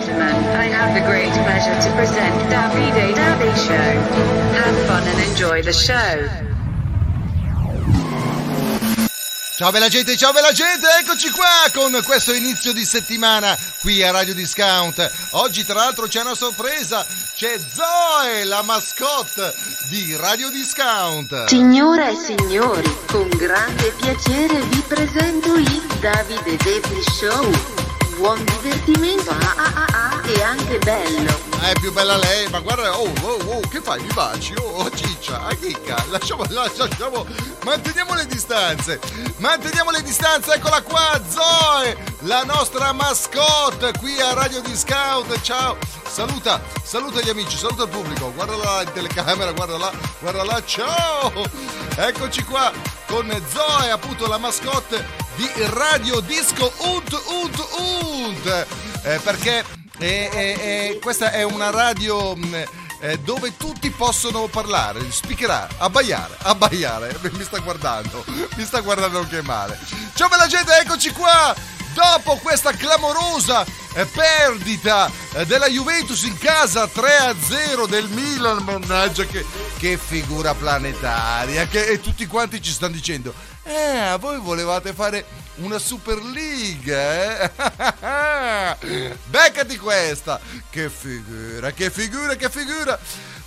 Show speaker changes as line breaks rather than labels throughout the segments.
Gentlemen, I have the great pleasure to present Davide Davide Show. Have fun and enjoy the show.
Ciao bella gente, ciao bella gente, eccoci qua con questo inizio di settimana qui a Radio Discount. Oggi tra l'altro c'è una sorpresa, c'è Zoe, la mascotte di Radio Discount.
Signore e signori, con grande piacere vi presento il Davide Devi Show. Buon divertimento ah, ah, ah, ah, e anche bello.
Ah, è più bella lei, ma guarda, oh, oh, oh, che fai? Mi baci? Oh, oh ciccia, a chicca, lasciamo, lasciamo, manteniamo le distanze, manteniamo le distanze, eccola qua, Zoe, la nostra mascotte qui a Radio Discount, ciao, saluta, saluta gli amici, saluta il pubblico, guarda in telecamera, guarda là, guarda là, ciao, eccoci qua con Zoe, appunto la mascotte di Radio Disco Unt Unt Unt, eh, perché e, e, e questa è una radio mh, eh, dove tutti possono parlare, speakerare, abbaiare, abbaiare. Mi sta guardando, mi sta guardando anche male. Ciao bella gente, eccoci qua! Dopo questa clamorosa eh, perdita eh, della Juventus in casa 3-0 del Milan, mannaggia che, che figura planetaria, che, e tutti quanti ci stanno dicendo, eh, voi volevate fare una Super League, eh? Beccati questa! Che figura, che figura, che figura!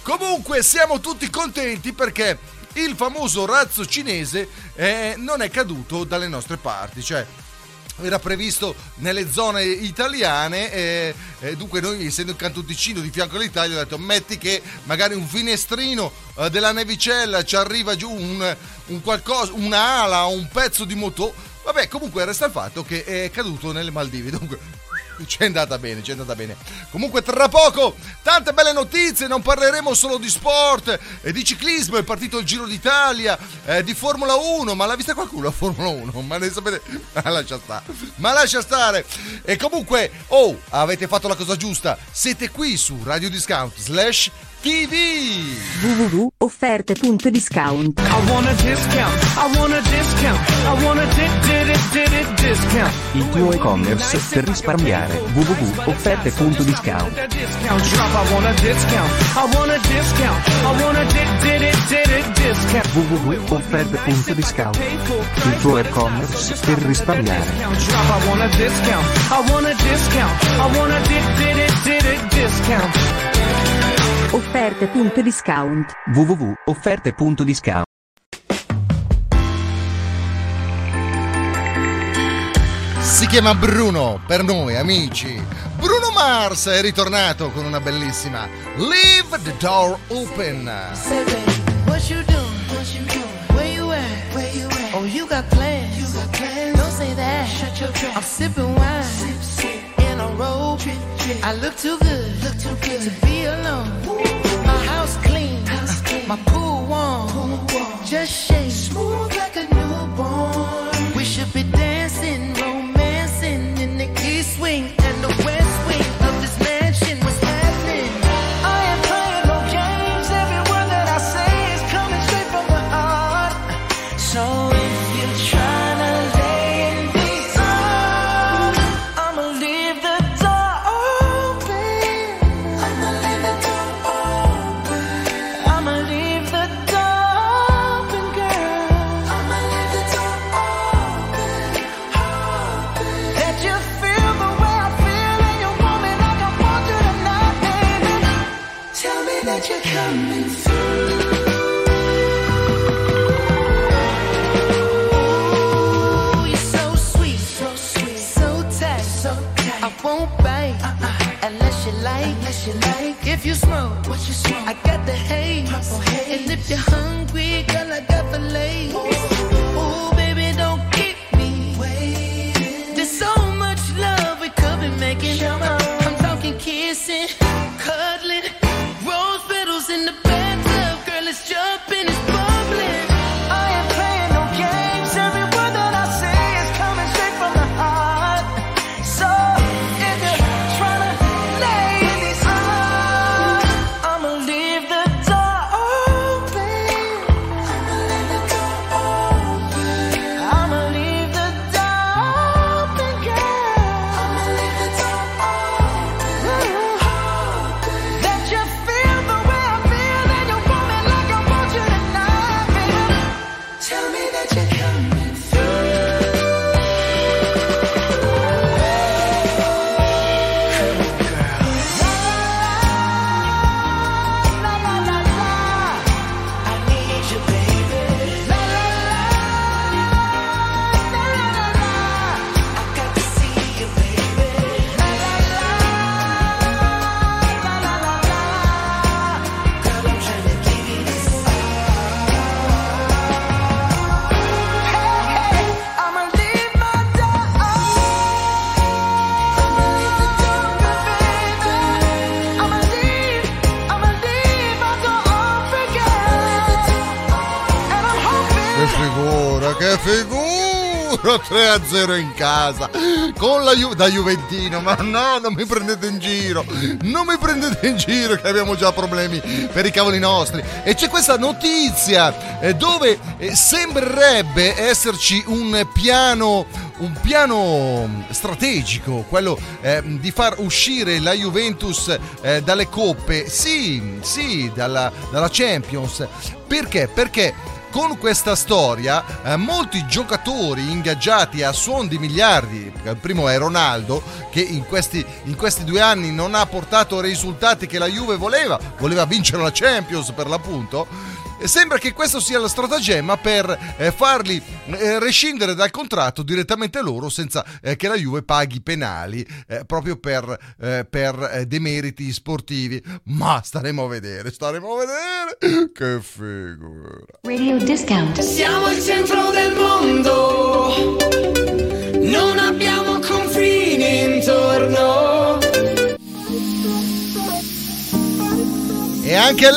Comunque siamo tutti contenti perché il famoso razzo cinese eh, non è caduto dalle nostre parti, cioè era previsto nelle zone italiane e, e, dunque noi essendo in Canton Ticino di fianco all'Italia ho detto metti che magari un finestrino eh, della nevicella ci arriva giù un, un qualcosa, un'ala o un pezzo di motore Vabbè, comunque resta il fatto che è caduto nelle Maldive. Dunque, c'è andata bene, c'è andata bene. Comunque tra poco tante belle notizie, non parleremo solo di sport, eh, di ciclismo, è partito il Giro d'Italia, eh, di Formula 1, ma l'ha vista qualcuno la Formula 1? Ma ne sapete? Ma lascia stare. Ma lascia stare. E comunque, oh, avete fatto la cosa giusta. Siete qui su Radio Discount slash TV
www.offerte.discount Il tuo e-commerce per risparmiare. www.offerte.discount www.offerte.discount Il tuo e-commerce per risparmiare Offerte.discount www.offerte.discount
Si chiama Bruno per noi amici. Bruno Mars è ritornato con una bellissima Leave the door open.
Say, baby, what you doing? What you doing? Where you at? Where you at? Oh, you got plans. You got plans. Don't say that. Shut your trap. I'm sipping wine. Sip, sip. In a robe. Trip, trip. I look too good. Too good to be alone. My house clean. My pool warm. Just shake. Smooth like a newborn. We should be dancing, romancing in the east wing
3-0 in casa con la Ju- da Juventino ma no non mi prendete in giro non mi prendete in giro che abbiamo già problemi per i cavoli nostri e c'è questa notizia eh, dove eh, sembrerebbe esserci un piano un piano strategico, quello eh, di far uscire la Juventus eh, dalle coppe, sì, sì, dalla, dalla Champions. Perché? Perché con questa storia eh, molti giocatori ingaggiati a suon di miliardi, il primo è Ronaldo che in questi, in questi due anni non ha portato risultati che la Juve voleva, voleva vincere la Champions per l'appunto, sembra che questo sia lo stratagemma per eh, farli eh, rescindere dal contratto direttamente loro senza eh, che la Juve paghi penali eh, proprio per, eh, per eh, demeriti sportivi. Ma staremo a vedere, staremo a vedere. Che figo.
Radio discount.
Siamo il centro del mondo, non abbiamo confini intorno.
E anche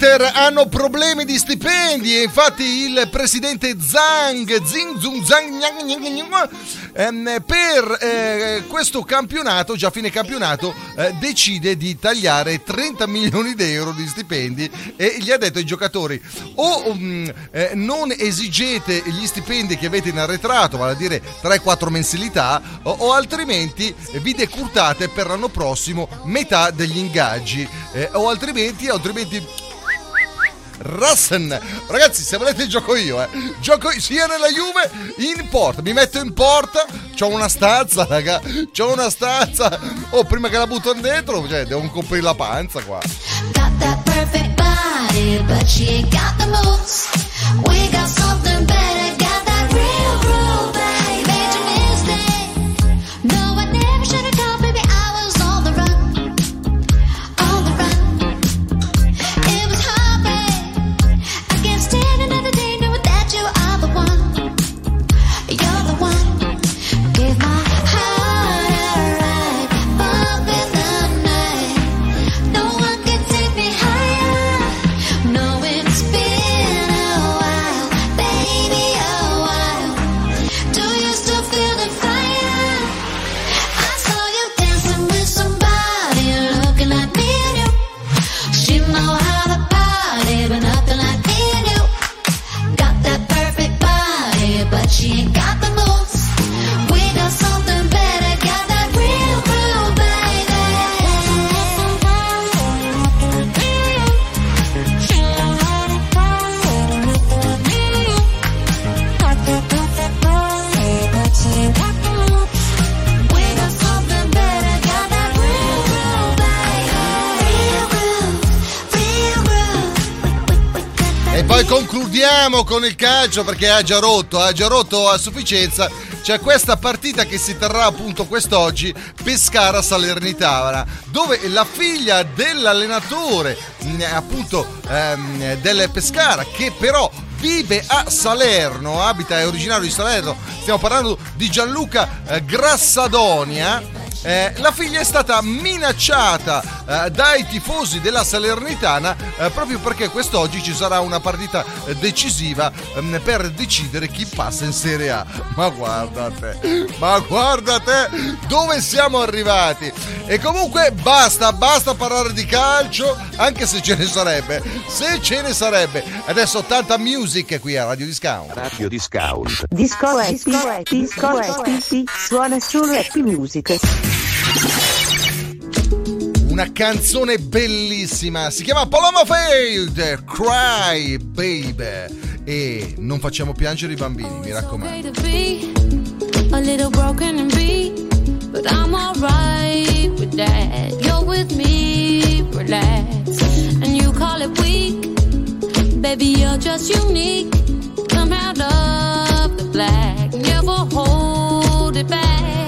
all'Inter hanno problemi di stipendi e infatti il presidente Zhang, Zing Zung Zhang, gnang, gnang, gnang, ehm, per eh, questo campionato, già fine campionato, eh, decide di tagliare 30 milioni di euro di stipendi e gli ha detto ai giocatori o mm, eh, non esigete gli stipendi che avete in arretrato, vale a dire 3-4 mensilità, o, o altrimenti vi decurtate per l'anno prossimo metà degli ingaggi eh, o altrimenti, altrimenti Rassen. Ragazzi, se volete gioco io, eh. Gioco sia nella Juve in porta. Mi metto in porta. C'ho una stanza, raga. C'ho una stanza. Oh, prima che la buttano dentro, cioè, devo coprire la panza qua.
Got that perfect body, but she ain't got the moves. We got something better,
E concludiamo con il calcio perché ha già rotto, ha già rotto a sufficienza. C'è questa partita che si terrà appunto quest'oggi, Pescara Salernitana, dove la figlia dell'allenatore, mh, appunto ehm, del Pescara, che però vive a Salerno, abita, è originario di Salerno, stiamo parlando di Gianluca eh, Grassadonia. Eh, la figlia è stata minacciata eh, dai tifosi della Salernitana eh, proprio perché quest'oggi ci sarà una partita eh, decisiva ehm, per decidere chi passa in Serie A. Ma guarda te, ma guarda te dove siamo arrivati. E comunque basta, basta parlare di calcio, anche se ce ne sarebbe. Se ce ne sarebbe. Adesso tanta music qui a Radio Discount.
Radio Discount.
Disco Happy, Disco Happy, suona solo Happy Music.
Una canzone bellissima, si chiama Paloma Field, Cry Baby. E non facciamo piangere i bambini, mi raccomando.
a little broken and beat, but I'm alright with that. You're with me, relax, and you call it weak. Baby, you're just unique. Come out of the black, never hold it back.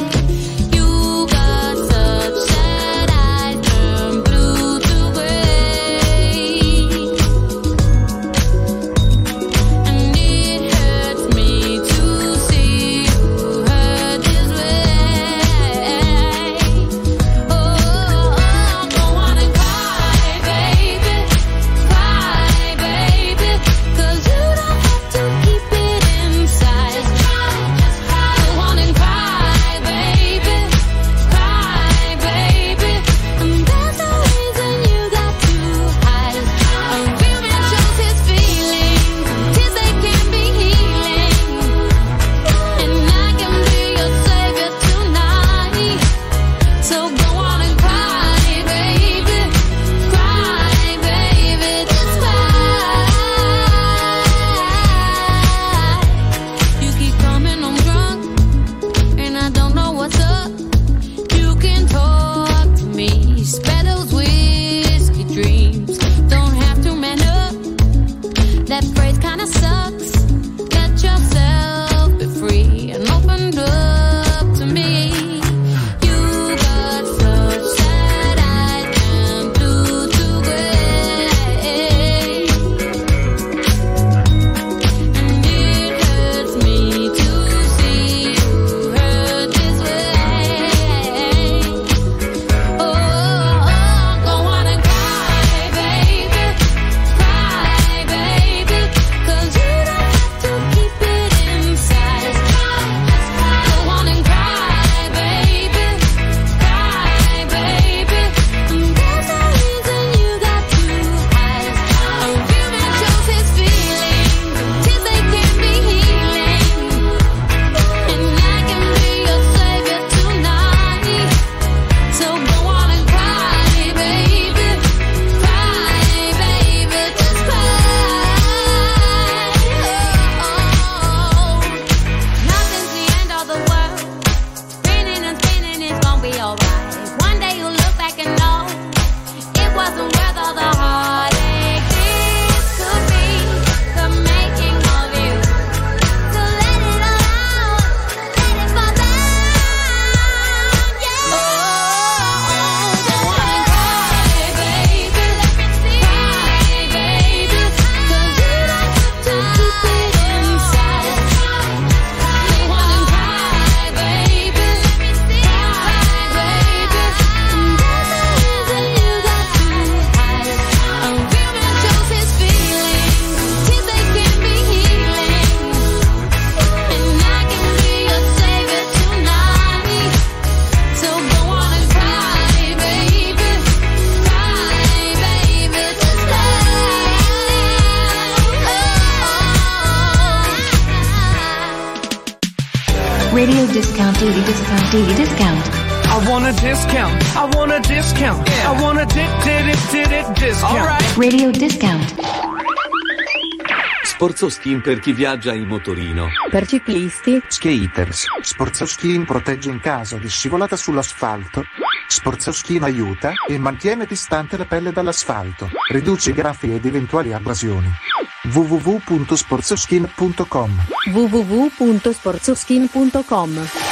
Skin per chi viaggia in motorino.
Per ciclisti,
Skaters. Sportsoskin protegge in caso di scivolata sull'asfalto. Sportsoskin aiuta e mantiene distante la pelle dall'asfalto. Riduce i graffi ed eventuali abrasioni. www.sportsoskin.com
www.sportsoskin.com.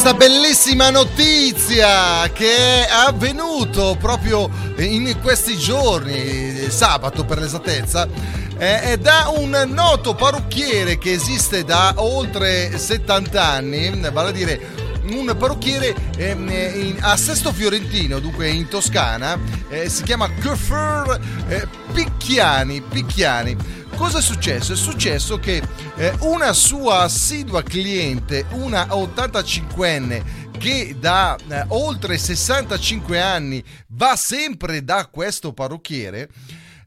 questa bellissima notizia che è avvenuto proprio in questi giorni, sabato per l'esattezza, eh, è da un noto parrucchiere che esiste da oltre 70 anni, vale a dire un parrucchiere ehm, a Sesto Fiorentino, dunque in Toscana, eh, si chiama Coiffeur eh, Picchiani, Picchiani. Cosa è successo? È successo che eh, una sua assidua cliente, una 85enne che da eh, oltre 65 anni va sempre da questo parrucchiere,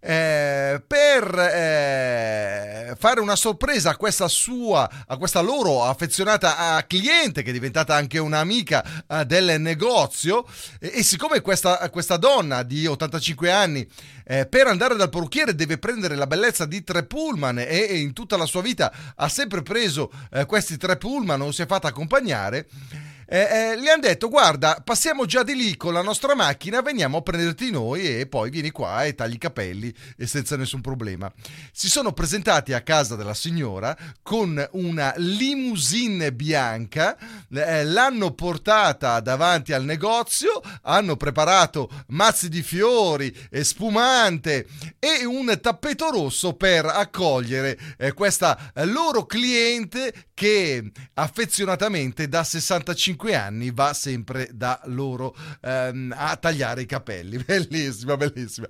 eh, per eh, fare una sorpresa a questa sua, a questa loro affezionata cliente che è diventata anche un'amica eh, del negozio e, e siccome questa, questa donna di 85 anni eh, per andare dal parrucchiere deve prendere la bellezza di tre pullman e, e in tutta la sua vita ha sempre preso eh, questi tre pullman o si è fatta accompagnare eh, eh, gli hanno detto guarda passiamo già di lì con la nostra macchina, veniamo a prenderti noi e poi vieni qua e tagli i capelli e senza nessun problema. Si sono presentati a casa della signora con una limousine bianca, eh, l'hanno portata davanti al negozio, hanno preparato mazzi di fiori, e spumante e un tappeto rosso per accogliere eh, questa eh, loro cliente che affezionatamente da 65 anni va sempre da loro ehm, a tagliare i capelli. Bellissima, bellissima.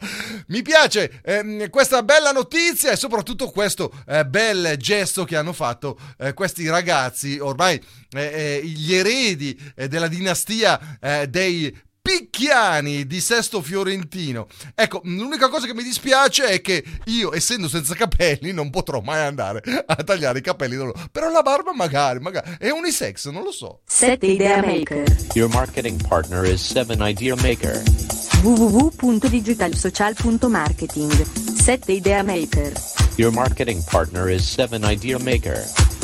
Mi piace ehm, questa bella notizia e soprattutto questo eh, bel gesto che hanno fatto eh, questi ragazzi, ormai eh, eh, gli eredi eh, della dinastia eh, dei Picchiani di Sesto Fiorentino. Ecco, l'unica cosa che mi dispiace è che io, essendo senza capelli, non potrò mai andare a tagliare i capelli da loro. Però la barba magari, magari è unisex, non lo so.
7 Idea Maker.
Your marketing partner is 7 Idea Maker.
www.digitalsocial.marketing 7 Idea Maker.
Your marketing partner is 7 Idea Maker.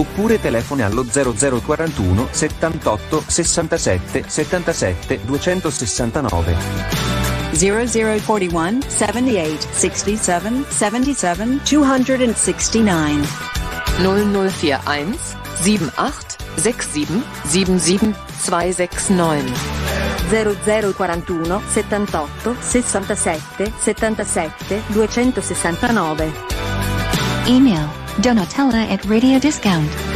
Oppure telefoni allo 0041 78 67 77 269.
0041 78 67 77 269.
0041 78 67 77 269.
0041 78 67 77 269.
Email donatella at radio discount.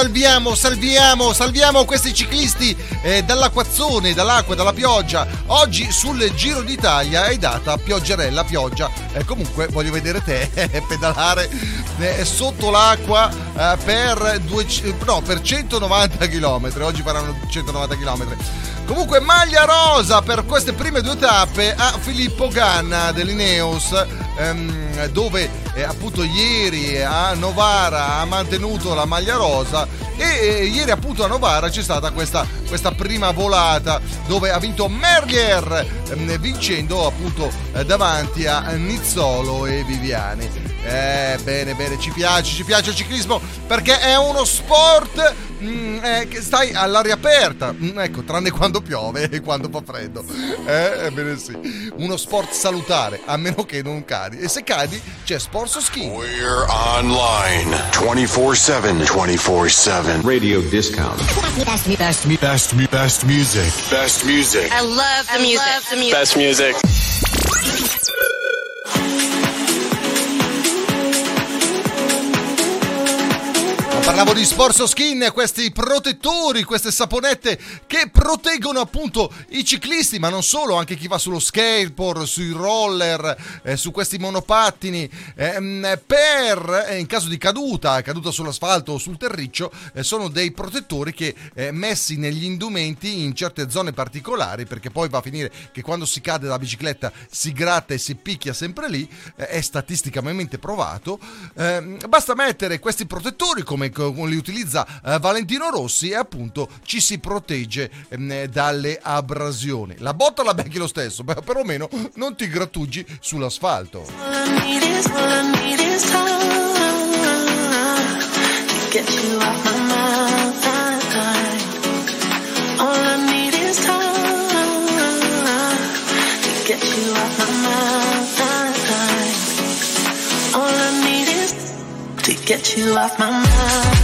Salviamo, salviamo, salviamo questi ciclisti eh, dall'acquazzone, dall'acqua, dalla pioggia. Oggi sul Giro d'Italia è data pioggerella, pioggia. Eh, comunque voglio vedere te eh, pedalare eh, sotto l'acqua eh, per, due, no, per 190 km. Oggi faranno 190 km. Comunque maglia rosa per queste prime due tappe a Filippo Ganna dell'Ineos ehm, dove eh, appunto ieri a Novara ha mantenuto la maglia rosa e eh, ieri appunto a Novara c'è stata questa, questa prima volata dove ha vinto Merlier ehm, vincendo appunto eh, davanti a Nizzolo e Viviani. Eh, bene, bene, ci piace, ci piace il ciclismo perché è uno sport eh, che stai all'aria aperta, Mm, ecco, tranne quando piove e quando fa freddo. Eh, ebbene sì, uno sport salutare, a meno che non cadi. E se cadi c'è Sporso Ski.
We're online 24-7. 24-7.
Radio discount.
Best, best, best, best, best music. Best music.
I love the music.
Best music.
Parlavo di Sporso Skin, questi protettori, queste saponette che proteggono appunto i ciclisti, ma non solo, anche chi va sullo skateboard, sui roller, eh, su questi monopattini, ehm, per eh, in caso di caduta, caduta sull'asfalto o sul terriccio, eh, sono dei protettori che eh, messi negli indumenti in certe zone particolari, perché poi va a finire che quando si cade dalla bicicletta si gratta e si picchia sempre lì, eh, è statisticamente provato. Ehm, basta mettere questi protettori come co- li utilizza eh, Valentino Rossi e appunto ci si protegge ehm, dalle abrasioni. La botta la becchi lo stesso, beh, perlomeno non ti grattugi sull'asfalto.
Get you off my mind. Get you off my mind.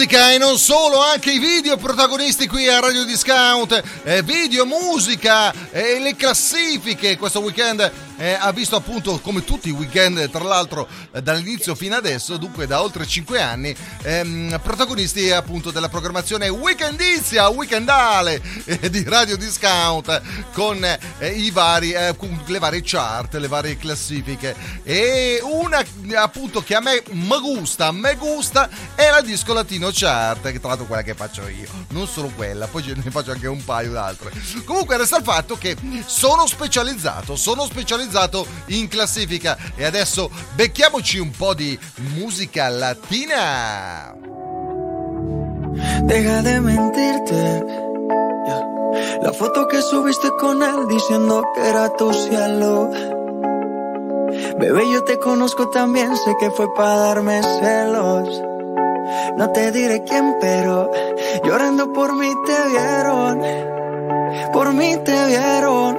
Musica e non solo, anche i video protagonisti qui a Radio Discount. Eh, video, musica e le classifiche. Questo weekend eh, ha visto appunto, come tutti i weekend, tra l'altro eh, dall'inizio fino adesso, dunque da oltre 5 anni, ehm, protagonisti appunto della programmazione weekendizia, weekendale eh, di Radio Discount con eh, vari, eh, con le varie chart, le varie classifiche. E una appunto che a me mi gusta, me gusta è la disco latino chart, che tra l'altro quella che faccio io, non solo quella, poi ne faccio anche un paio d'altre. Comunque resta il fatto che sono specializzato, sono specializzato in classifica e adesso becchiamoci un po' di musica latina.
Deja de mentirte. La foto que subiste con él diciendo que era tu cielo. Bebé, yo te conozco también, sé que fue para darme celos. No te diré quién, pero llorando por mí te vieron. Por mí te vieron.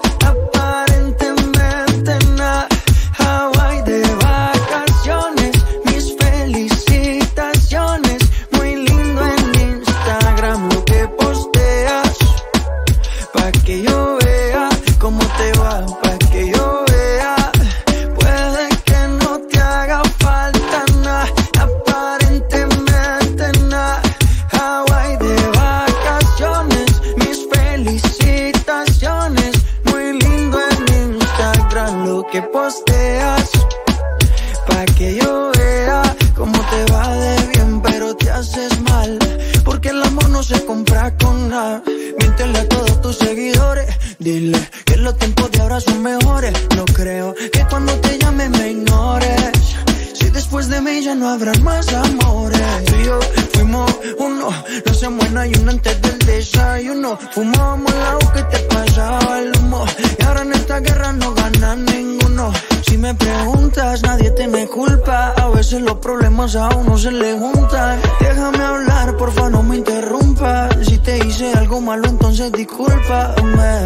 desayuno. Fumábamos el agua que te pasaba el humo. Y ahora en esta guerra no gana ninguno. Si me preguntas, nadie tiene culpa. A veces los problemas a uno se le juntan. Déjame hablar, porfa, no me interrumpas. Si te hice algo malo, entonces discúlpame.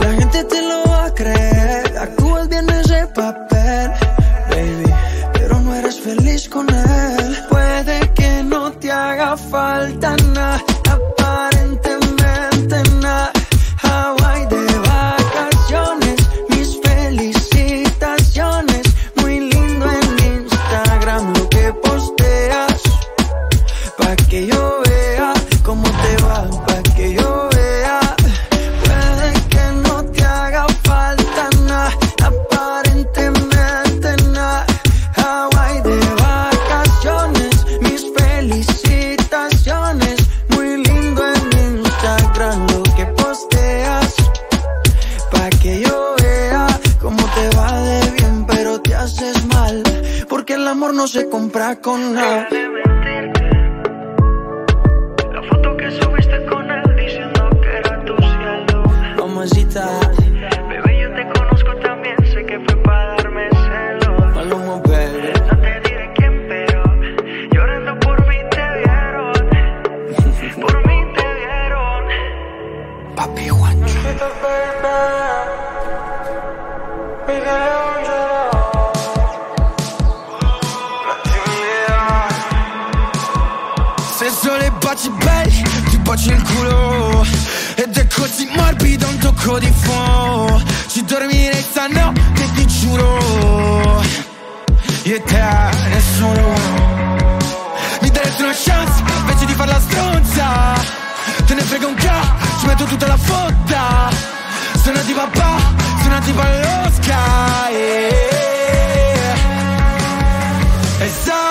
La gente te lo va a creer. Actúas bien ese papel, baby. Pero no eres feliz con él. Puede que no te haga falta nada, con nada.
Chance, invece di farla stronza. Te ne frega un ca, ci metto tutta la fotta. Sono di papà, sono di Sky E sarà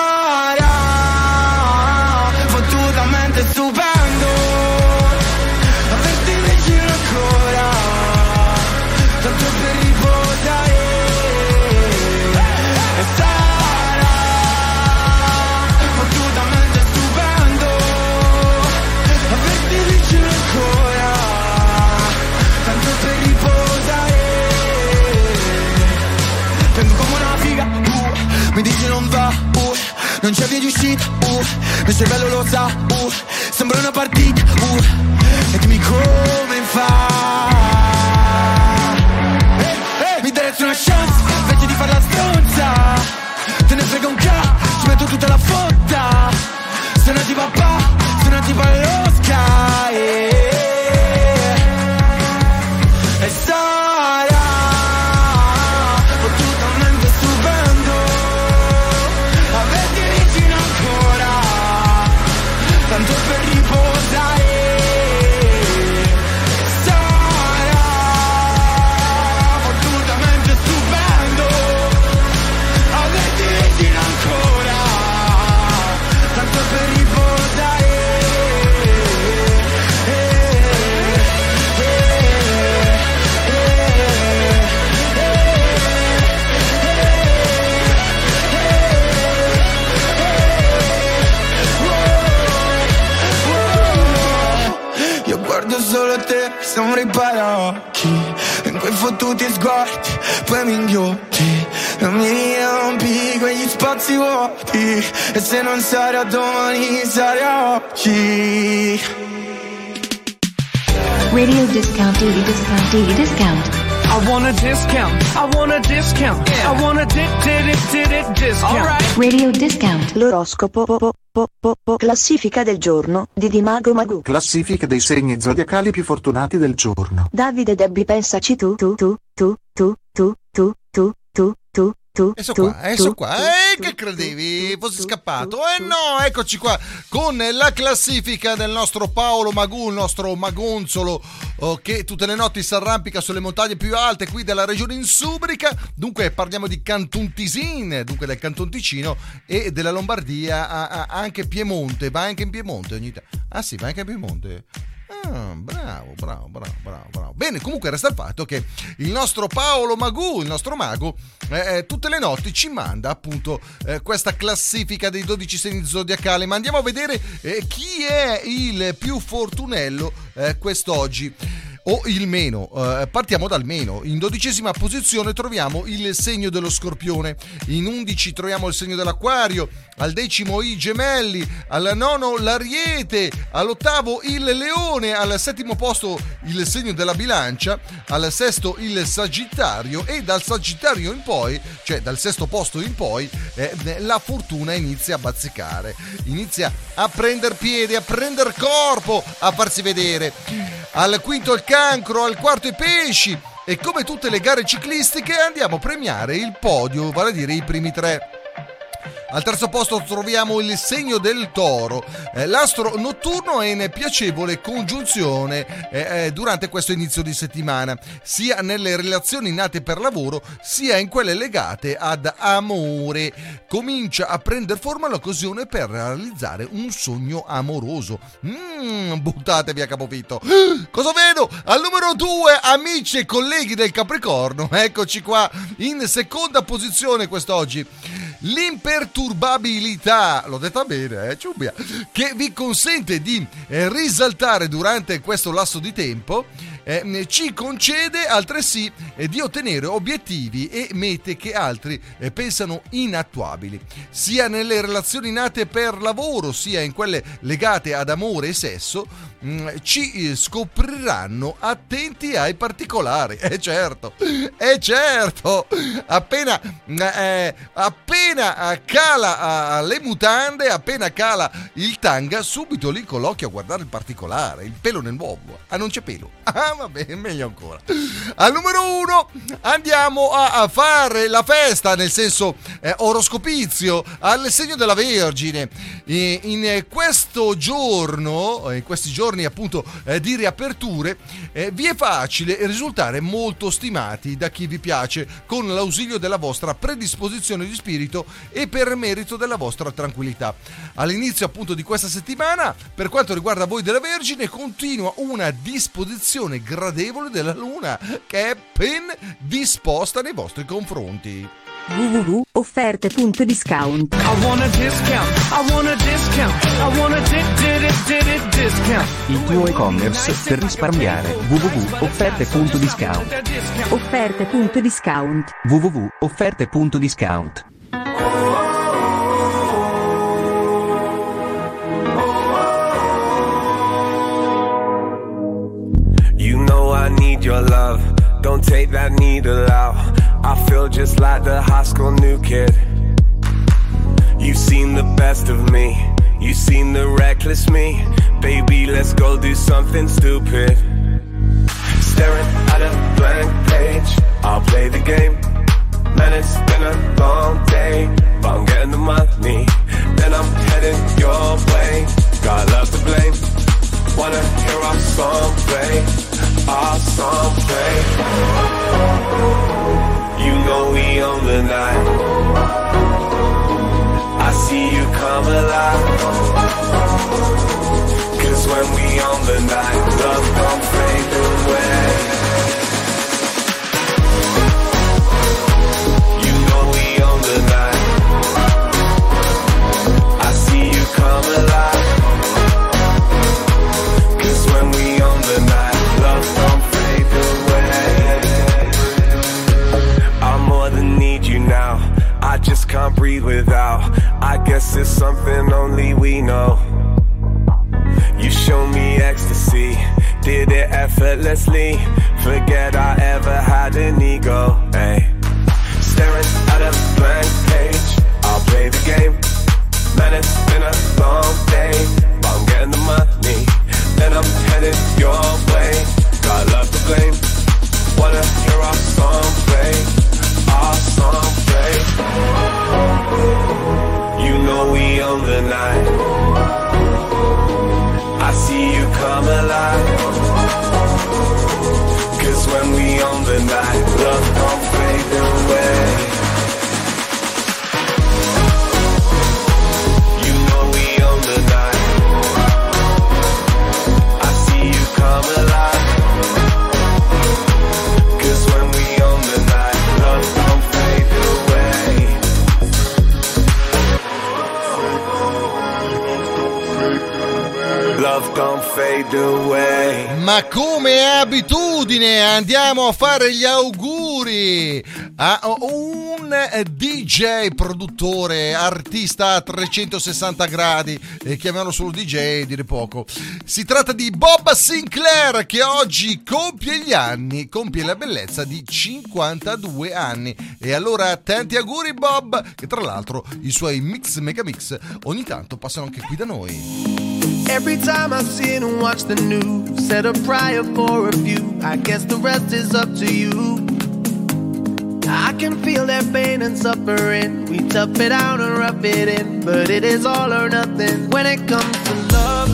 non c'è via di uscita, uh, cervello lo sa, uh, sembra una partita, uh, e dimmi come fa.
Fottuti sguardi, poi mi inghiocchi e mi riempi quegli spazi vuoti e se non sarà domani sarà oggi.
Radio discount, duty discount, duty discount.
I want a discount. I want a discount. I want a di- di- di- di- di- discount.
Radio discount.
L'oroscopo po, po, po, classifica del giorno di Dimago Magu.
Classifica dei segni zodiacali più fortunati del giorno.
Davide Debbie pensaci tu tu tu tu tu tu tu tu tu
Esso qua, esso qua. Eh, che credevi fossi scappato? Eh no, eccoci qua con la classifica del nostro Paolo Magù, il nostro magonzolo oh, che tutte le notti si arrampica sulle montagne più alte qui della regione insubrica. Dunque parliamo di Canton Tisin, dunque del Canton Ticino e della Lombardia, a- a- anche Piemonte, va anche in Piemonte ogni tanto. Ah sì, va anche in Piemonte. Ah, bravo, bravo, bravo, bravo, bravo. Bene, comunque resta il fatto che il nostro Paolo Magù, il nostro mago, eh, eh, tutte le notti ci manda appunto eh, questa classifica dei 12 segni zodiacali. Ma andiamo a vedere eh, chi è il più fortunello eh, quest'oggi. O il meno, Eh, partiamo dal meno. In dodicesima posizione troviamo il segno dello scorpione, in undici troviamo il segno dell'acquario, al decimo i gemelli, al nono l'ariete, all'ottavo il leone, al settimo posto il segno della bilancia, al sesto il sagittario. E dal sagittario in poi, cioè dal sesto posto in poi, eh, la fortuna inizia a bazzicare, inizia a prendere piede, a prendere corpo, a farsi vedere. Al quinto il cancro, al quarto i pesci. E come tutte le gare ciclistiche andiamo a premiare il podio, vale a dire i primi tre. Al terzo posto troviamo il segno del toro. Eh, l'astro notturno è in piacevole congiunzione eh, eh, durante questo inizio di settimana, sia nelle relazioni nate per lavoro, sia in quelle legate ad amore. Comincia a prendere forma l'occasione per realizzare un sogno amoroso. Mmm, buttatevi a capofitto. Cosa vedo? Al numero 2, amici e colleghi del Capricorno. Eccoci qua, in seconda posizione quest'oggi. L'imperturbabilità, l'ho detta bene, eh, ciubbia, che vi consente di eh, risaltare durante questo lasso di tempo, eh, ci concede altresì eh, di ottenere obiettivi e mete che altri eh, pensano inattuabili, sia nelle relazioni nate per lavoro, sia in quelle legate ad amore e sesso, mh, ci eh, scopriranno attenti ai particolari. Eh certo, eh certo, appena, eh, appena cala le mutande, appena cala il tanga, subito lì con l'occhio a guardare il particolare, il pelo nell'uovo. Ah, non c'è pelo. Ah, va bene, meglio ancora. Al numero uno andiamo a, fare la festa, nel senso eh, oroscopizio, al segno della Vergine. E in questo giorno, eh, in questi giorni appunto eh, di riaperture, eh, vi è facile risultare molto stimati da chi vi piace con l'ausilio della vostra predisposizione di spirito e per merito della vostra tranquillità. All'inizio appunto di questa settimana, per quanto riguarda voi della Vergine, continua una disposizione gradevole della Luna, che è ben disposta nei vostri confronti.
www.offerte.discount
Il tuo e-commerce per risparmiare. www.offerte.discount
offerte.discount
www.offerte.discount
need your love. Don't take that needle out. I feel just like the high school new kid. You've seen the best of me. You've seen the reckless me. Baby, let's go do something stupid. Staring at a blank page. I'll play the game. Man, it's been a long day. But I'm getting the money. Then I'm heading your way. Got love to blame. Wanna hear our song play, our song play. You know we own the night. I see you come alive. Cause when we own the night, love don't fade away. Without. I guess it's something only we know. You show me ecstasy, did it effortlessly. Forget I ever had an ego. Hey, staring at a blank page. I'll play the game. Man, it's been a long day, but I'm getting the money. Then I'm headed your way. Got love to blame. Wanna hear our song play? Our song play. You know we own the night. I see you come alive. Cause when we own the night, love don't
Ma come abitudine andiamo a fare gli auguri a un DJ, produttore, artista a 360 gradi, eh, chiamiamolo solo DJ, dire poco. Si tratta di Bob Sinclair che oggi compie gli anni, compie la bellezza di 52 anni. E allora tanti auguri Bob, che tra l'altro i suoi mix megamix ogni tanto passano anche qui da noi.
Every time I sit and watch the news, said a prayer for a few. I guess the rest is up to you. I can feel their pain and suffering. We tough it out and rough it in, but it is all or nothing when it comes to love.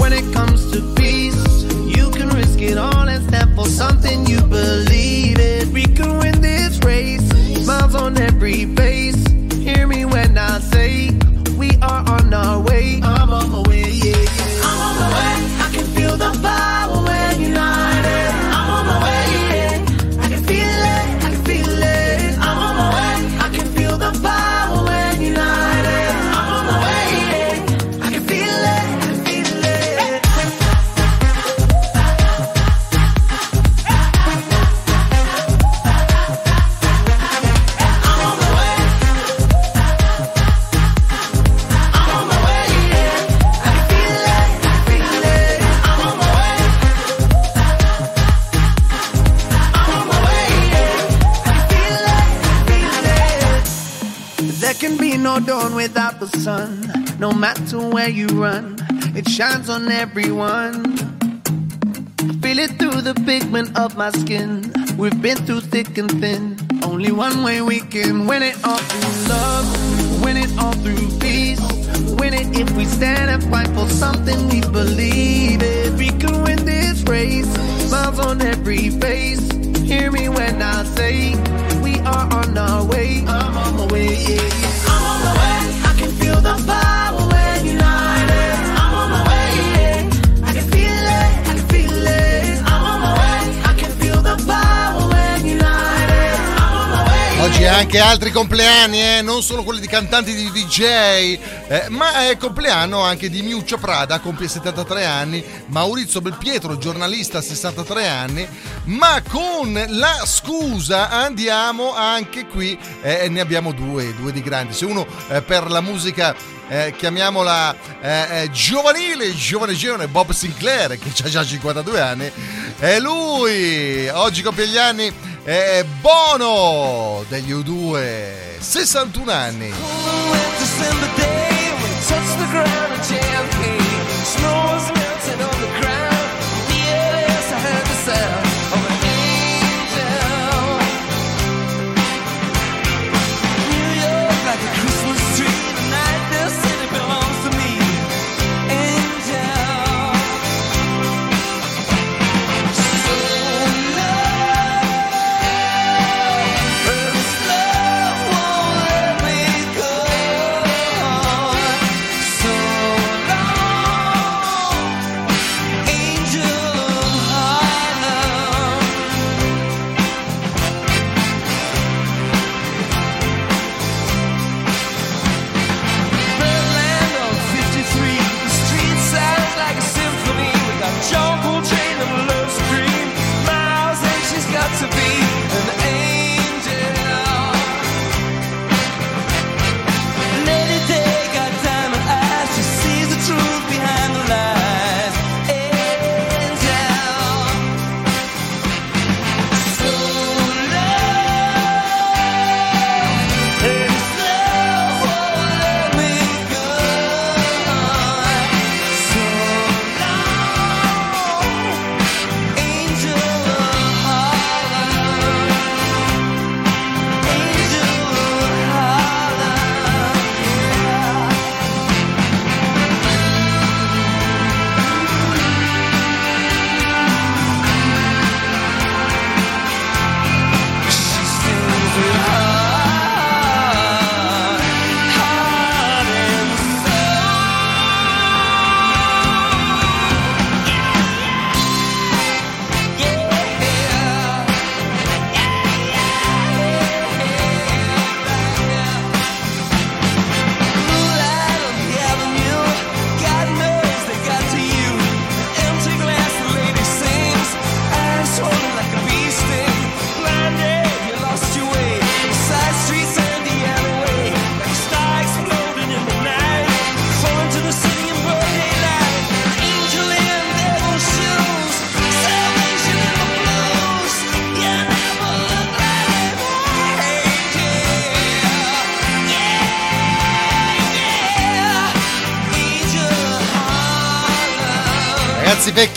When it comes to peace, you can risk it all and stand for something you believe in. We can win this race, smiles on every face. Hear me when I say we are on our way. Shines on everyone. Feel it through the pigment of my skin. We've been through thick and thin. Only one way we can win it all through love, win it all through peace. Win it if we stand and fight for something we believe in. We can win this race, smiles on every face.
Anche altri compleanni, eh? non solo quelli di cantanti di DJ, eh, ma è il compleanno anche di Miuccio Prada, compie 73 anni, Maurizio Belpietro, giornalista, 63 anni, ma con la scusa andiamo anche qui, eh, ne abbiamo due, due di grandi, se uno eh, per la musica eh, chiamiamola eh, eh, giovanile, giovane giovane, Bob Sinclair, che ha già 52 anni, è lui, oggi compie gli anni, è Bono degli U2, 61 anni.
December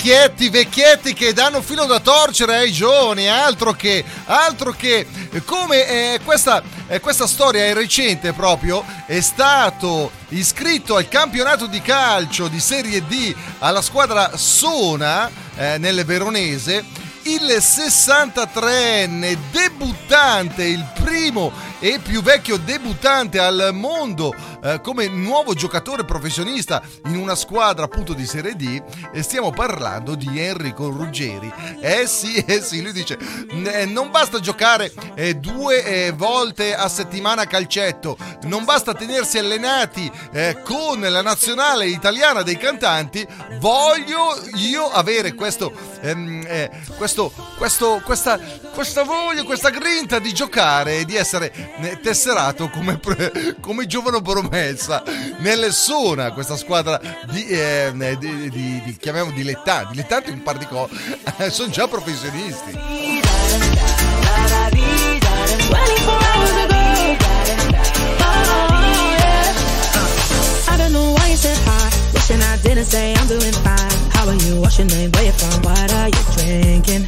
vecchietti, vecchietti che danno filo da torcere ai giovani, altro che, altro che, come eh, questa, eh, questa storia è recente proprio, è stato iscritto al campionato di calcio di Serie D alla squadra Sona eh, nel Veronese il 63enne debuttante, il primo e più vecchio debuttante al mondo eh, come nuovo giocatore professionista in una squadra appunto di Serie D e stiamo parlando di Enrico Ruggeri. Eh sì, eh sì, lui dice eh, non basta giocare eh, due eh, volte a settimana a calcetto, non basta tenersi allenati eh, con la nazionale italiana dei cantanti, voglio io avere questo, ehm, eh, questo, questo, questa, questa voglia, questa grinta di giocare e di essere eh, tesserato come, come giovane promessa nel Sona, questa squadra di, eh, di, di, di chiamiamo dilettanti, dilettanti un par di cose, sono già professionisti.
Wishing I didn't say I'm doing fine. How are you? What's your name? Where you from? What are you drinking?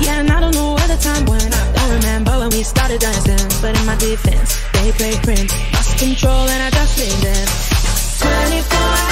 Yeah, and I don't know where the time went. I don't remember when we started dancing. But in my defense, they played Prince. Lost control and I just leaned in. 24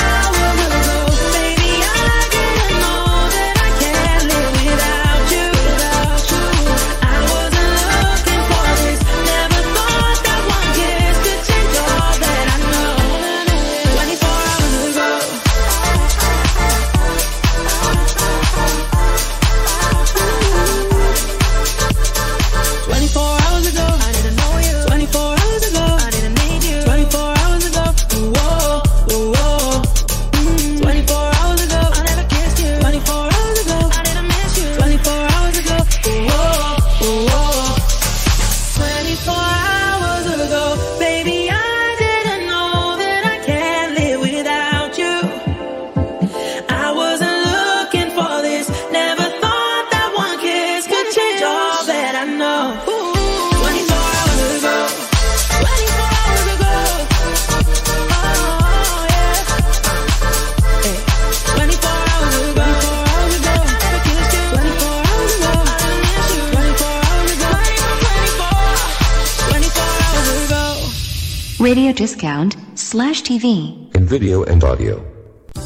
discount slash TV.
In video and audio.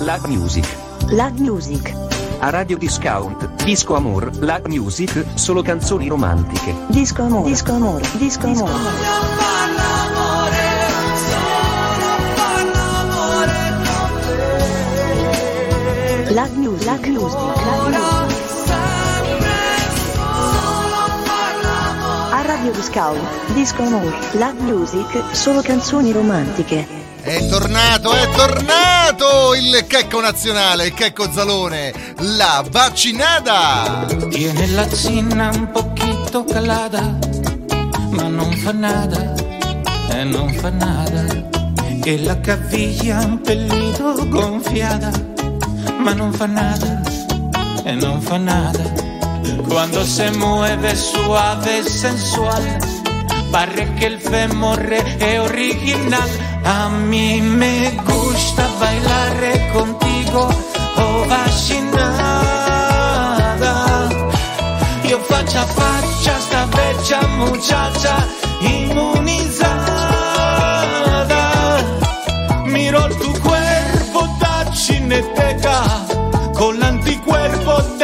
La Music.
La Music.
A Radio Discount, Disco Amor, La Music, solo canzoni romantiche.
Disco amore. Disco amore. Disco amore. La Music. La Music. La Music. Radio Discount, Disco Amore, La Music, solo canzoni romantiche.
È tornato, è tornato il checco nazionale, il checco Zalone, la vaccinata!
Tiene la zinna un poquito calada, ma non fa nada, e non fa nada. E la caviglia un pelito gonfiada, ma non fa nada, e non fa nada. Cuando se mueve suave sensual, pare que el fémur es original. A mí me gusta bailar contigo, oh. Io faccia a faccia sta vecchia muchacha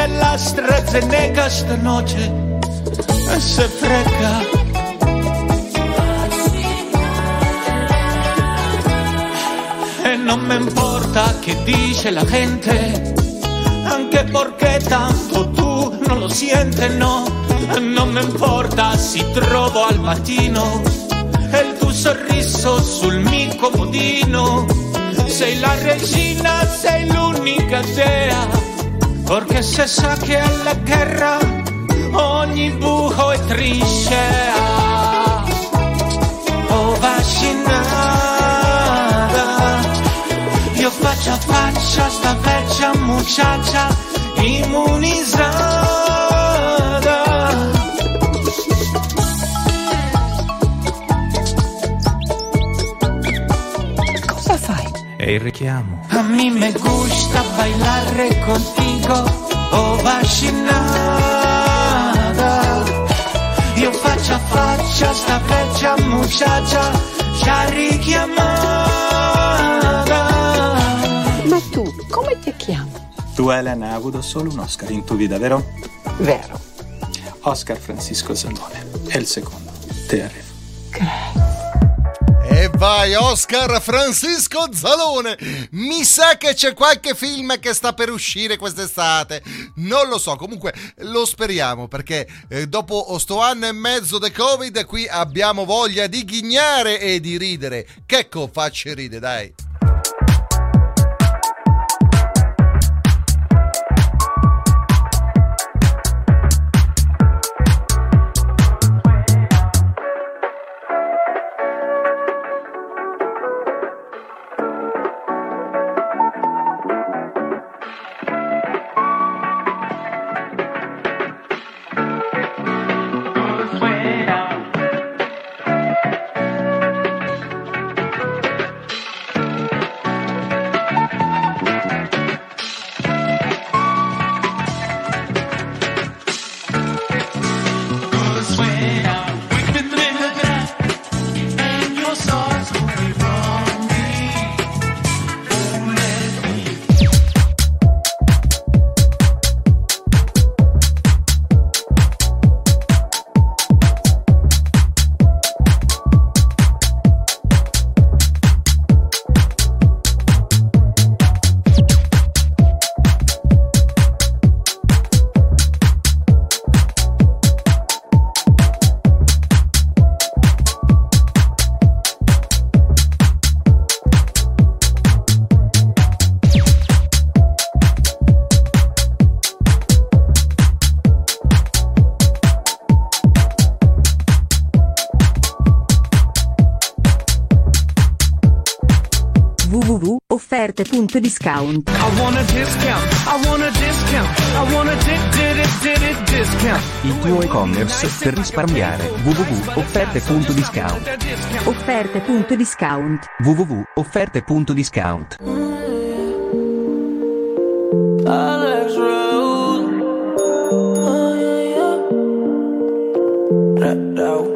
della AstraZeneca stanotte se freca. E non me importa che dice la gente, anche perché tanto tu non lo siente, no. Non me importa se trovo al mattino il tuo sorriso sul mio comodino. Sei la regina, sei l'unica dea, perché se sa che alla guerra ogni buco è trincea. Oh vaccinata, io faccio a faccia sta vecchia muchacha immunizzata.
è il richiamo.
A mí me gusta bailare contigo oh vaccinada. Io faccio a faccia sta vecchia muchacha già richiamata.
Ma tu come ti chiami?
Tu Elena hai avuto solo un Oscar in tua vita, vero?
Vero.
Oscar Francisco Salmone, è il secondo. Te arrivo.
Grazie vai Oscar Francisco Zalone. Mi sa che c'è qualche film che sta per uscire quest'estate. Non lo so, comunque lo speriamo perché eh, dopo sto anno e mezzo di Covid qui abbiamo voglia di ghignare e di ridere. che Checco facci ride dai.
7.discount.
Il tuo e-commerce per risparmiare. www.offerte.discount.
Offerte.discount.
www.offerte.discount.
Alex Road. Oh, yeah, yeah.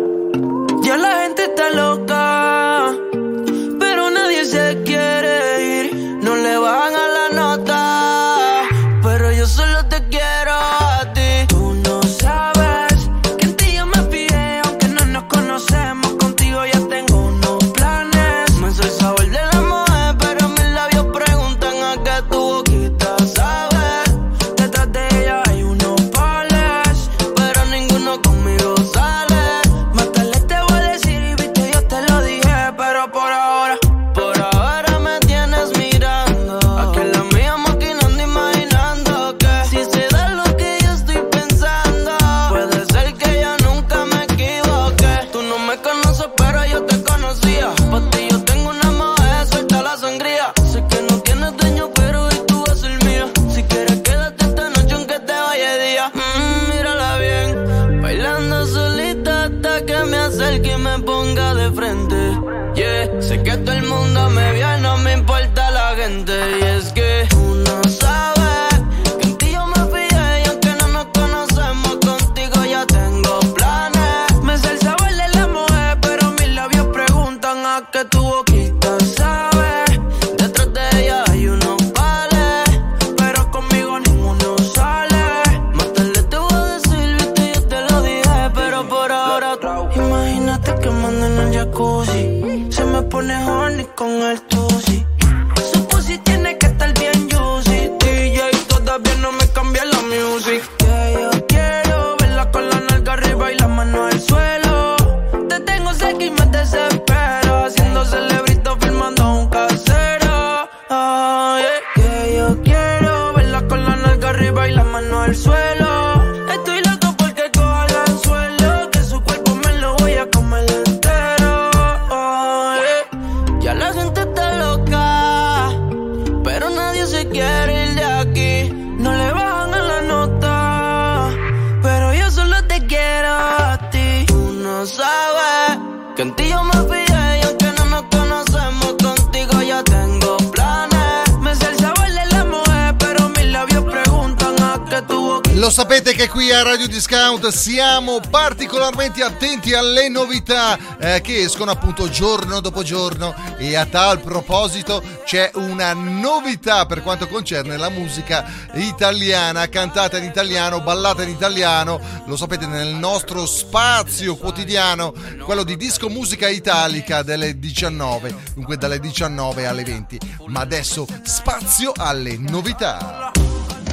Siamo particolarmente attenti alle novità eh, che escono appunto giorno dopo giorno e a tal proposito c'è una novità per quanto concerne la musica italiana, cantata in italiano, ballata in italiano, lo sapete nel nostro spazio quotidiano, quello di disco musica italica delle 19, dunque dalle 19 alle 20. Ma adesso spazio alle novità.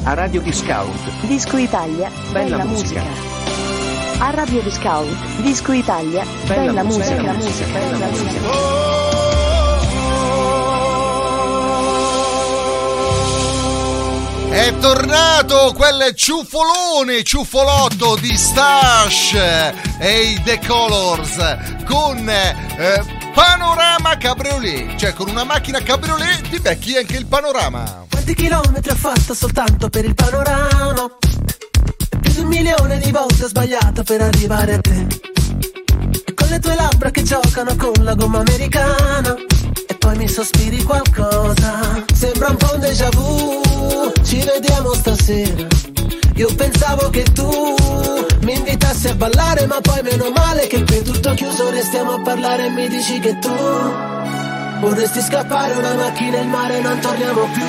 A Radio Discount.
Disco Italia,
Bella
bella,
musica.
musica. A Radio Discount, Disco Italia,
Bella
bella,
musica,
musica,
bella musica,
bella
bella
musica.
È tornato quel ciuffolone, ciuffolotto di Stash e i The Colors con eh, Panorama Cabriolet, cioè con una macchina cabriolet ti becchi anche il panorama.
Quanti chilometri ha fatto soltanto per il panorama? Di un milione di volte ho sbagliato per arrivare a te. E con le tue labbra che giocano con la gomma americana. E poi mi sospiri qualcosa. Sembra un po' un déjà vu. Ci vediamo stasera. Io pensavo che tu mi invitassi a ballare, ma poi meno male che qui tutto chiuso. Restiamo a parlare e mi dici che tu vorresti scappare una macchina in mare, non torniamo più.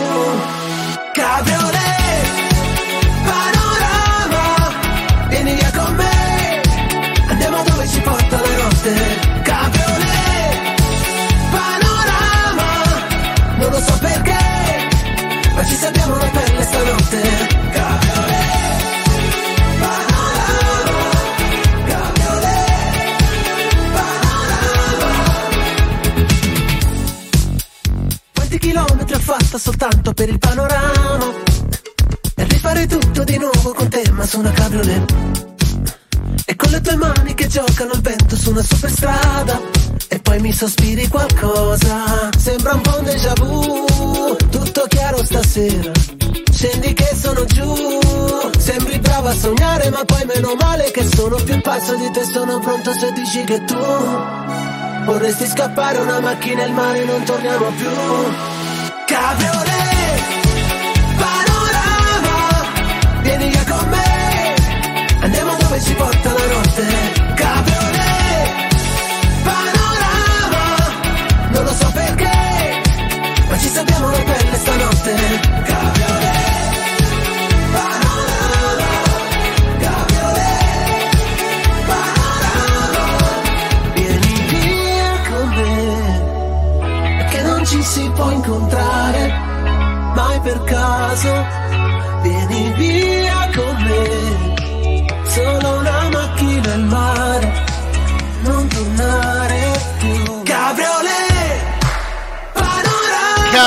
Cabriolet, dove ci porta la notte. Cabriolet, panorama, non lo so perché, ma ci salviamo la pelle stanotte. Cabriolet, panorama, cabriolet, panorama. Quanti chilometri ho fatto soltanto per il panorama? E rifare tutto di nuovo con te, ma su una cabriolet. E con le tue mani che giocano al vento su una superstrada. E poi mi sospiri qualcosa. Sembra un po' un déjà vu. Tutto chiaro stasera. Scendi che sono giù. Sembri brava a sognare, ma poi meno male che sono più pazzo di te. Sono pronto se dici che tu vorresti scappare una macchina e il mare non torniamo più. Cabriolet, pelle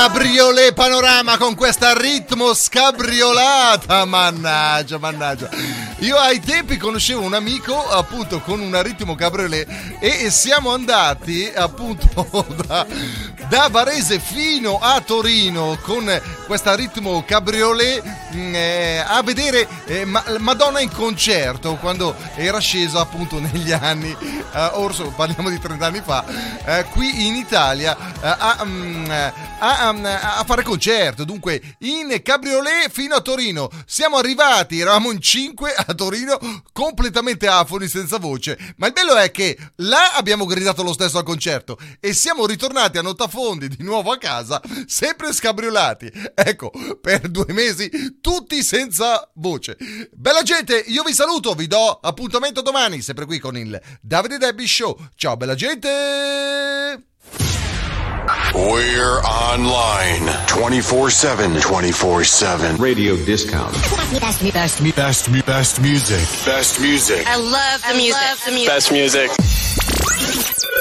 Cabriolet panorama con questa ritmo scabriolata, mannaggia, mannaggia. Io ai tempi conoscevo un amico appunto con un ritmo cabriolet e siamo andati appunto da, da Varese fino a Torino con questa ritmo cabriolet mh, eh, a vedere eh, Ma- Madonna in concerto quando era scesa appunto negli anni, eh, orso parliamo di 30 anni fa, eh, qui in Italia eh, a, mm, a- a- a fare concerto. Dunque in cabriolet fino a Torino. Siamo arrivati, eravamo in 5 a Torino completamente afoni senza voce. Ma il bello è che là abbiamo gridato lo stesso al concerto e siamo ritornati a Notafondi di nuovo a casa, sempre scabriolati. Ecco, per due mesi tutti senza voce. Bella gente, io vi saluto, vi do appuntamento domani, sempre qui con il Davide Debbie Show. Ciao bella gente!
We're online 24 7. 24 7.
Radio Discount.
Best, best, best, best music. Best music.
I love the music.
Best music.